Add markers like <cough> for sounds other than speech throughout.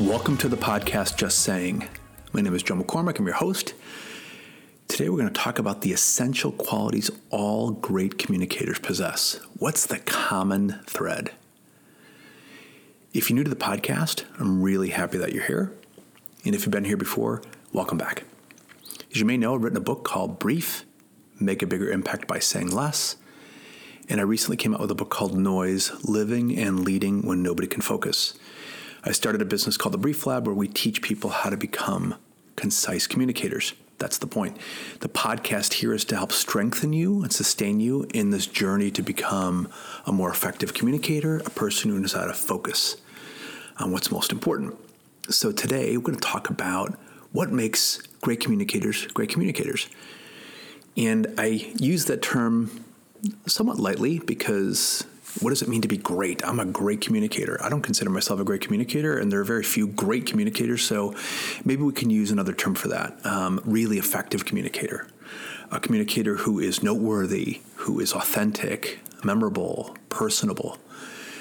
Welcome to the podcast Just Saying. My name is Joe McCormack. I'm your host. Today we're going to talk about the essential qualities all great communicators possess. What's the common thread? If you're new to the podcast, I'm really happy that you're here. And if you've been here before, welcome back. As you may know, I've written a book called Brief Make a Bigger Impact by Saying Less. And I recently came out with a book called Noise Living and Leading When Nobody Can Focus. I started a business called the Brief Lab where we teach people how to become concise communicators. That's the point. The podcast here is to help strengthen you and sustain you in this journey to become a more effective communicator, a person who knows how to focus on what's most important. So today we're going to talk about what makes great communicators great communicators. And I use that term somewhat lightly because what does it mean to be great? I'm a great communicator. I don't consider myself a great communicator, and there are very few great communicators, so maybe we can use another term for that um, really effective communicator. A communicator who is noteworthy, who is authentic, memorable, personable.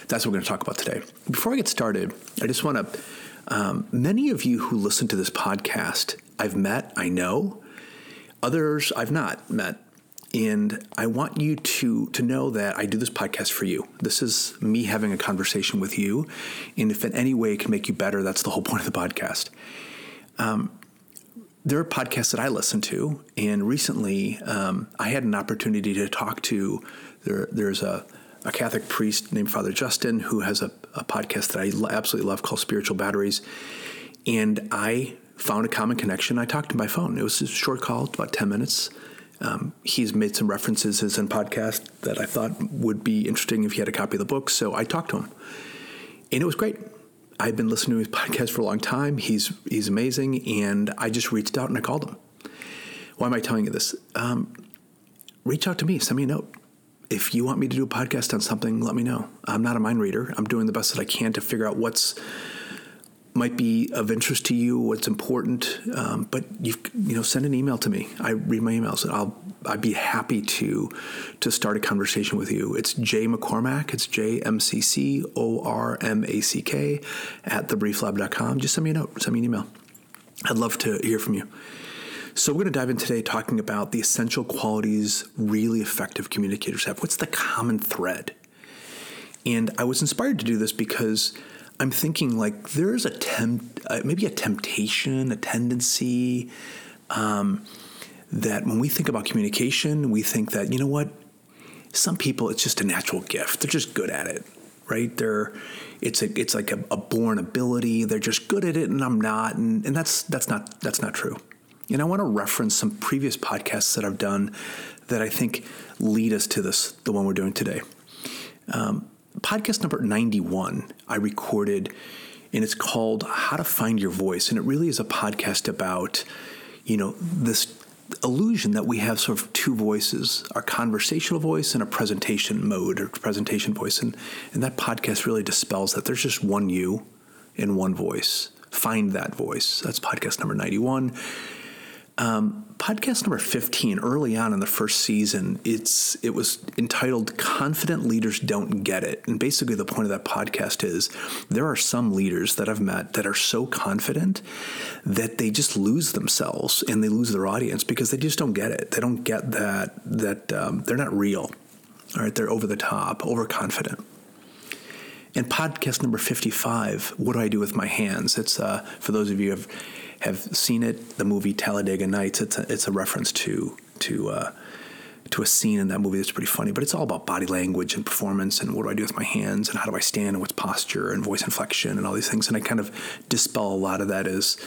That's what we're going to talk about today. Before I get started, I just want to, um, many of you who listen to this podcast, I've met, I know. Others I've not met. And I want you to to know that I do this podcast for you. This is me having a conversation with you, and if in any way it can make you better, that's the whole point of the podcast. Um, there are podcasts that I listen to, and recently um, I had an opportunity to talk to. There, there's a, a Catholic priest named Father Justin who has a, a podcast that I absolutely love called Spiritual Batteries, and I found a common connection. I talked to my phone. It was a short call, about ten minutes um, he's made some references in podcast that I thought would be interesting if he had a copy of the book. So I talked to him, and it was great. I've been listening to his <laughs> podcast for a long time. He's he's amazing, and I just reached out and I called him. Why am I telling you this? Um, reach out to me. Send me a note. If you want me to do a podcast on something, let me know. I'm not a mind reader. I'm doing the best that I can to figure out what's might be of interest to you, what's important. Um, but you you know, send an email to me. I read my emails, and I'll I'd be happy to to start a conversation with you. It's J McCormack. It's J M C C O R M A C K at thebrieflab.com. Just send me a note. Send me an email. I'd love to hear from you. So we're going to dive in today talking about the essential qualities really effective communicators have. What's the common thread? And I was inspired to do this because I'm thinking like there's a temp, uh, maybe a temptation, a tendency um, that when we think about communication, we think that you know what, some people it's just a natural gift. They're just good at it, right? They're it's a it's like a, a born ability. They're just good at it, and I'm not, and, and that's that's not that's not true. And I want to reference some previous podcasts that I've done that I think lead us to this, the one we're doing today. Um, podcast number 91 I recorded, and it's called How to Find Your Voice. And it really is a podcast about, you know, this illusion that we have sort of two voices our conversational voice and a presentation mode or presentation voice. And, and that podcast really dispels that. There's just one you and one voice. Find that voice. That's podcast number 91. Um, podcast number 15 early on in the first season it's it was entitled confident leaders don't get it. And basically the point of that podcast is there are some leaders that i've met that are so confident that they just lose themselves and they lose their audience because they just don't get it. They don't get that that um, they're not real all right? They're over the top overconfident. And podcast number 55 what do i do with my hands? It's uh, for those of you who have have seen it, the movie Talladega Nights, it's a, it's a reference to to uh, to a scene in that movie that's pretty funny. But it's all about body language and performance and what do I do with my hands and how do I stand and what's posture and voice inflection and all these things. And I kind of dispel a lot of that is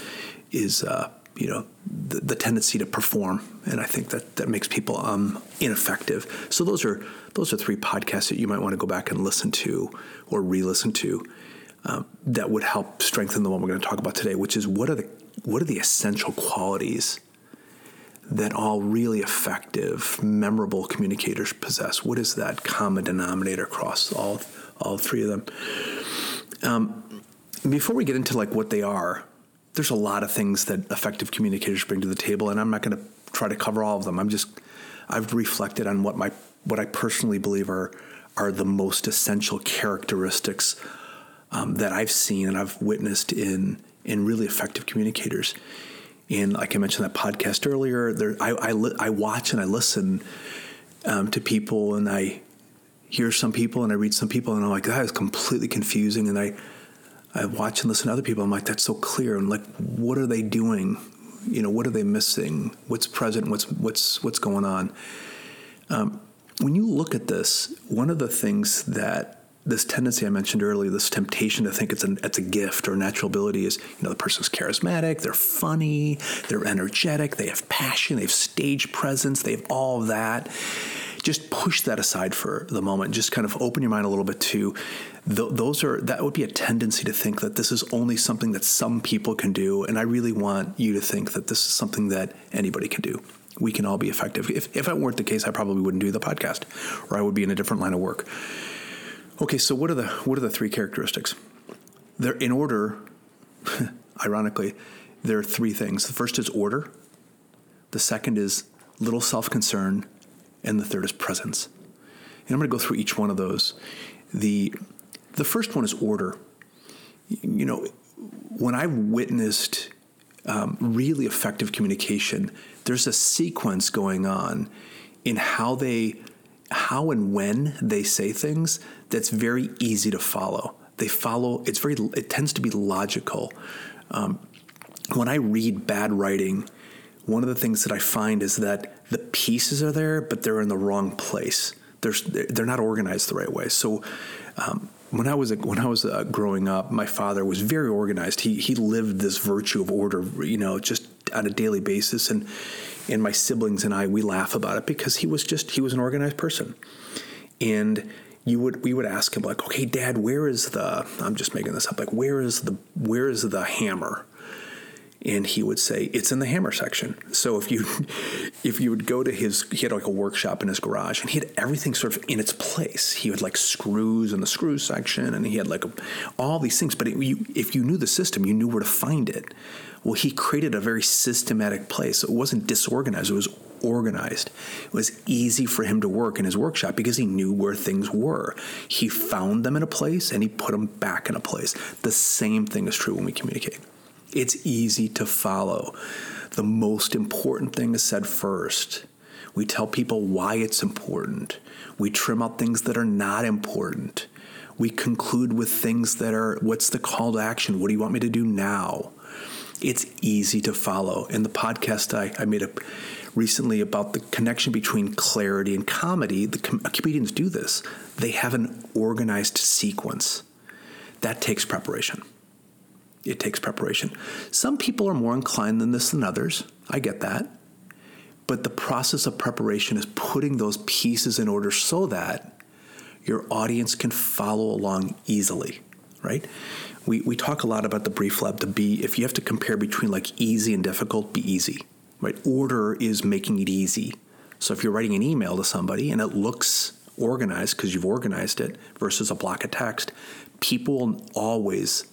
is uh, you know the, the, tendency to perform, and I think that that makes people um, ineffective. So those are those are three podcasts that you might want to go back and listen to or re-listen to. Um, that would help strengthen the one we're going to talk about today, which is what are the what are the essential qualities that all really effective, memorable communicators possess? What is that common denominator across all all three of them? Um, before we get into like what they are, there's a lot of things that effective communicators bring to the table, and I'm not going to try to cover all of them. I'm just I've reflected on what my what I personally believe are are the most essential characteristics um, that I've seen and I've witnessed in in really effective communicators. And like I mentioned that podcast earlier, there I I, li- I watch and I listen um, to people and I hear some people and I read some people and I'm like that is completely confusing. And I I watch and listen to other people. I'm like that's so clear. And like what are they doing? You know what are they missing? What's present? What's what's what's going on? Um, when you look at this one of the things that this tendency I mentioned earlier, this temptation to think it's a, it's a gift or natural ability is, you know, the person's charismatic, they're funny, they're energetic, they have passion, they have stage presence, they have all that. Just push that aside for the moment. Just kind of open your mind a little bit to th- those are that would be a tendency to think that this is only something that some people can do, and I really want you to think that this is something that anybody can do. We can all be effective. If if it weren't the case, I probably wouldn't do the podcast, or I would be in a different line of work. Okay, so what are the what are the three characteristics? They're in order. <laughs> ironically, there are three things. The first is order. The second is little self-concern, and the third is presence. And I'm going to go through each one of those. the The first one is order. You know, when I've witnessed um, really effective communication, there's a sequence going on in how they how and when they say things that's very easy to follow. They follow. It's very. It tends to be logical. Um, when I read bad writing, one of the things that I find is that the pieces are there, but they're in the wrong place. There's, they're not organized the right way. So, um, when I was a, when I was uh, growing up, my father was very organized. He he lived this virtue of order, you know, just on a daily basis, and and my siblings and I we laugh about it because he was just he was an organized person, and you would we would ask him like, okay, Dad, where is the? I'm just making this up. Like, where is the where is the hammer? and he would say it's in the hammer section so if you <laughs> if you would go to his he had like a workshop in his garage and he had everything sort of in its place he had like screws in the screw section and he had like a, all these things but it, you, if you knew the system you knew where to find it well he created a very systematic place it wasn't disorganized it was organized. It was easy for him to work in his workshop because he knew where things were. He found them in a place and he put them back in a place. The same thing is true when we communicate. It's easy to follow. The most important thing is said first. We tell people why it's important. We trim out things that are not important. We conclude with things that are what's the call to action? What do you want me to do now? It's easy to follow. In the podcast I, I made a recently about the connection between clarity and comedy, the com- comedians do this. They have an organized sequence. That takes preparation it takes preparation. Some people are more inclined than this than others. I get that. But the process of preparation is putting those pieces in order so that your audience can follow along easily, right? We, we talk a lot about the brief lab to be, if you have to compare between like easy and difficult, be easy, right? Order is making it easy. So if you're writing an email to somebody and it looks organized because you've organized it versus a block of text, people always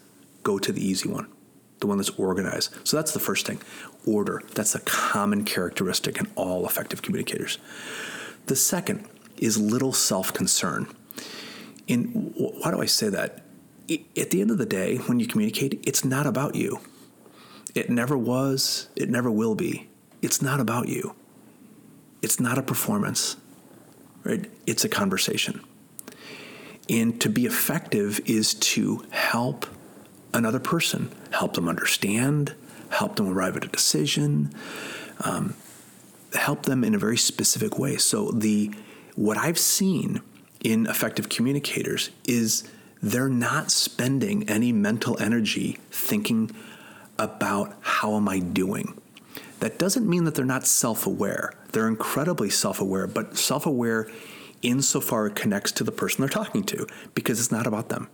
go to the easy one, the one that's organized. So that's the first thing order. That's a common characteristic in all effective communicators. The second is little self concern. And why do I say that? At the end of the day, when you communicate, it's not about you. It never was, it never will be. It's not about you. It's not a performance, right? It's a conversation. And to be effective is to help another person, help them understand, help them arrive at a decision, um, help them in a very specific way. So the what I've seen in effective communicators is they're not spending any mental energy thinking about how am I doing. That doesn't mean that they're not self-aware. They're incredibly self-aware, but self-aware insofar it connects to the person they're talking to because it's not about them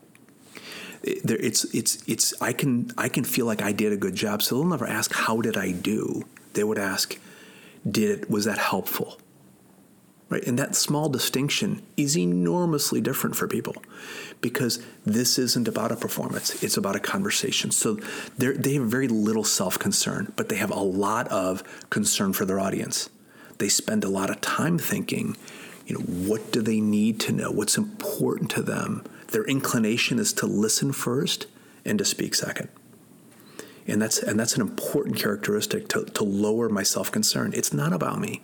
it's it's it's I can I can feel like I did a good job. So they'll never ask how did I do. They would ask, did it was that helpful? Right, and that small distinction is enormously different for people because this isn't about a performance; it's about a conversation. So they have very little self concern, but they have a lot of concern for their audience. They spend a lot of time thinking, you know, what do they need to know? What's important to them? their inclination is to listen first and to speak second. And that's and that's an important characteristic to, to lower my self-concern. It's not about me.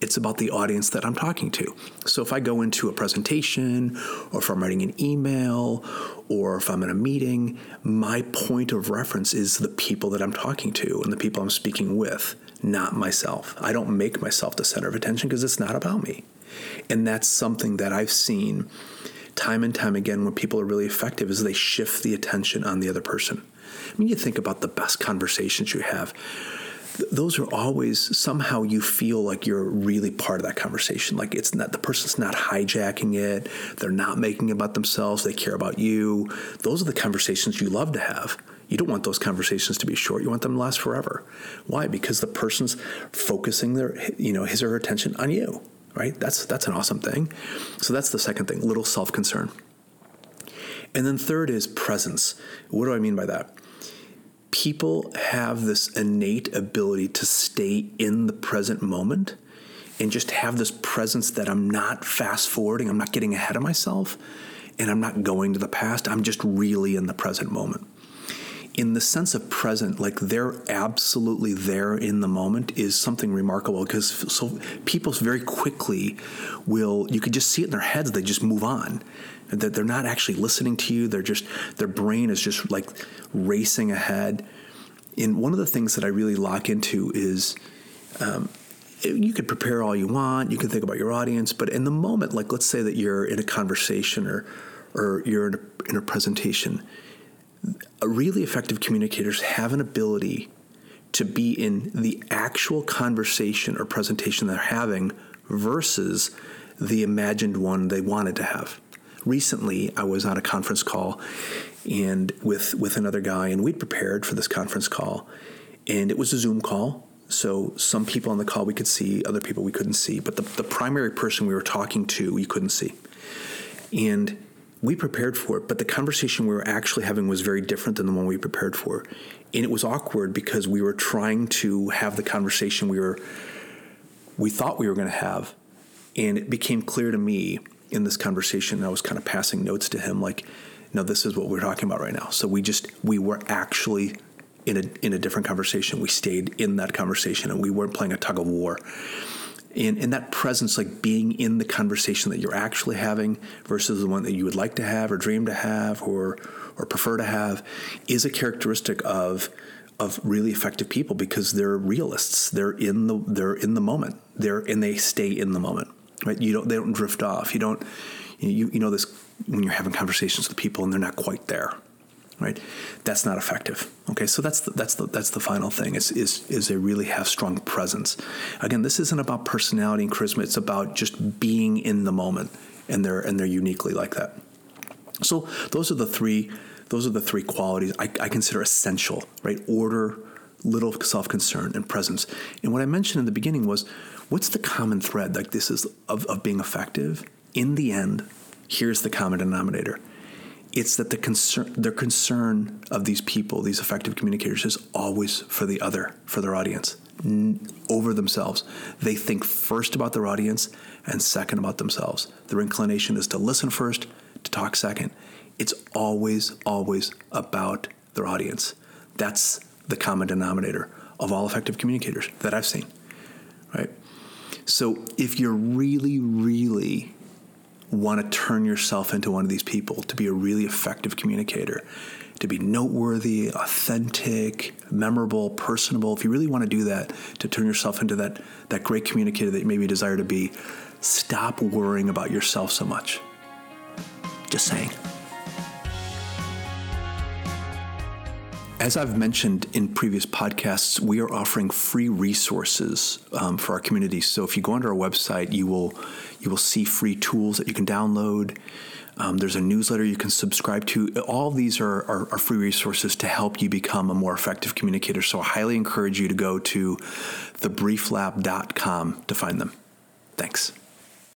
It's about the audience that I'm talking to. So if I go into a presentation or if I'm writing an email or if I'm in a meeting, my point of reference is the people that I'm talking to and the people I'm speaking with, not myself. I don't make myself the center of attention because it's not about me. And that's something that I've seen time and time again when people are really effective is they shift the attention on the other person. I mean, you think about the best conversations you have. those are always somehow you feel like you're really part of that conversation. Like it's not the person's not hijacking it. They're not making it about themselves. They care about you. Those are the conversations you love to have. You don't want those conversations to be short. You want them to last forever. Why? Because the person's focusing their, you know, his or her attention on you right? That's that's an awesome thing. So that's the second thing, little self-concern. And then third is presence. What do I mean by that? People have this innate ability to stay in the present moment and just have this presence that I'm not fast forwarding, I'm not getting ahead of myself, and I'm not going to the past. I'm just really in the present moment in the sense of present, like they're absolutely there in the moment, is something remarkable because so people very quickly will you could just see it in their heads. They just move on. That they're not actually listening to you. They're just their brain is just like racing ahead. And one of the things that I really lock into is. Um, you could prepare all you want. You can think about your audience, but in the moment, like let's say that you're in a conversation or, or you're in a, in a presentation, really effective communicators have an ability to be in the actual conversation or presentation they're having versus the imagined one they wanted to have. Recently, I was on a conference call and with with another guy and we'd prepared for this conference call and it was a Zoom call. So some people on the call we could see, other people we couldn't see, but the, the primary person we were talking to we couldn't see. And we prepared for it, but the conversation we were actually having was very different than the one we prepared for. And it was awkward because we were trying to have the conversation we were we thought we were going to have. And it became clear to me in this conversation, I was kind of passing notes to him like, no, this is what we're talking about right now. So we just we were actually in a in a different conversation. We stayed in that conversation and we weren't playing a tug of war and, and that presence, like being in the conversation that you're actually having versus the one that you would like to have or dream to have or or prefer to have, is a characteristic of of really effective people because they're realists. They're in the they're in the moment. They're and they stay in the moment. Right? You don't they don't drift off. You don't you you know this when you're having conversations with people and they're not quite there right? That's not effective. Okay, so that's the, that's the that's the final thing is is is they really have strong presence. Again, this isn't about personality and charisma. It's about just being in the moment, and they're and they're uniquely like that. So those are the three those are the three qualities I, I consider essential, right? Order, little self concern, and presence. And what I mentioned in the beginning was, what's the common thread? Like this is of, of being effective. In the end, here's the common denominator it's that the concern their concern of these people these effective communicators is always for the other for their audience. N- over themselves. They think first about their audience and second about themselves. Their inclination is to listen first to talk second. It's always always about their audience. That's the common denominator of all effective communicators that i've seen right? So if you're really really want to turn yourself into one of these people to be a really effective communicator, to be noteworthy, authentic, memorable, personable. If you really want to do that, to turn yourself into that, that great communicator that you maybe desire to be, stop worrying about yourself so much. Just saying. As I've mentioned in previous podcasts, we are offering free resources um, for our community. So if you go onto our website, you will you will see free tools that you can download. Um, there's a newsletter you can subscribe to. All these are, are, are, free resources to help you become a more effective communicator. So I highly encourage you to go to thebrieflab.com to find them. Thanks.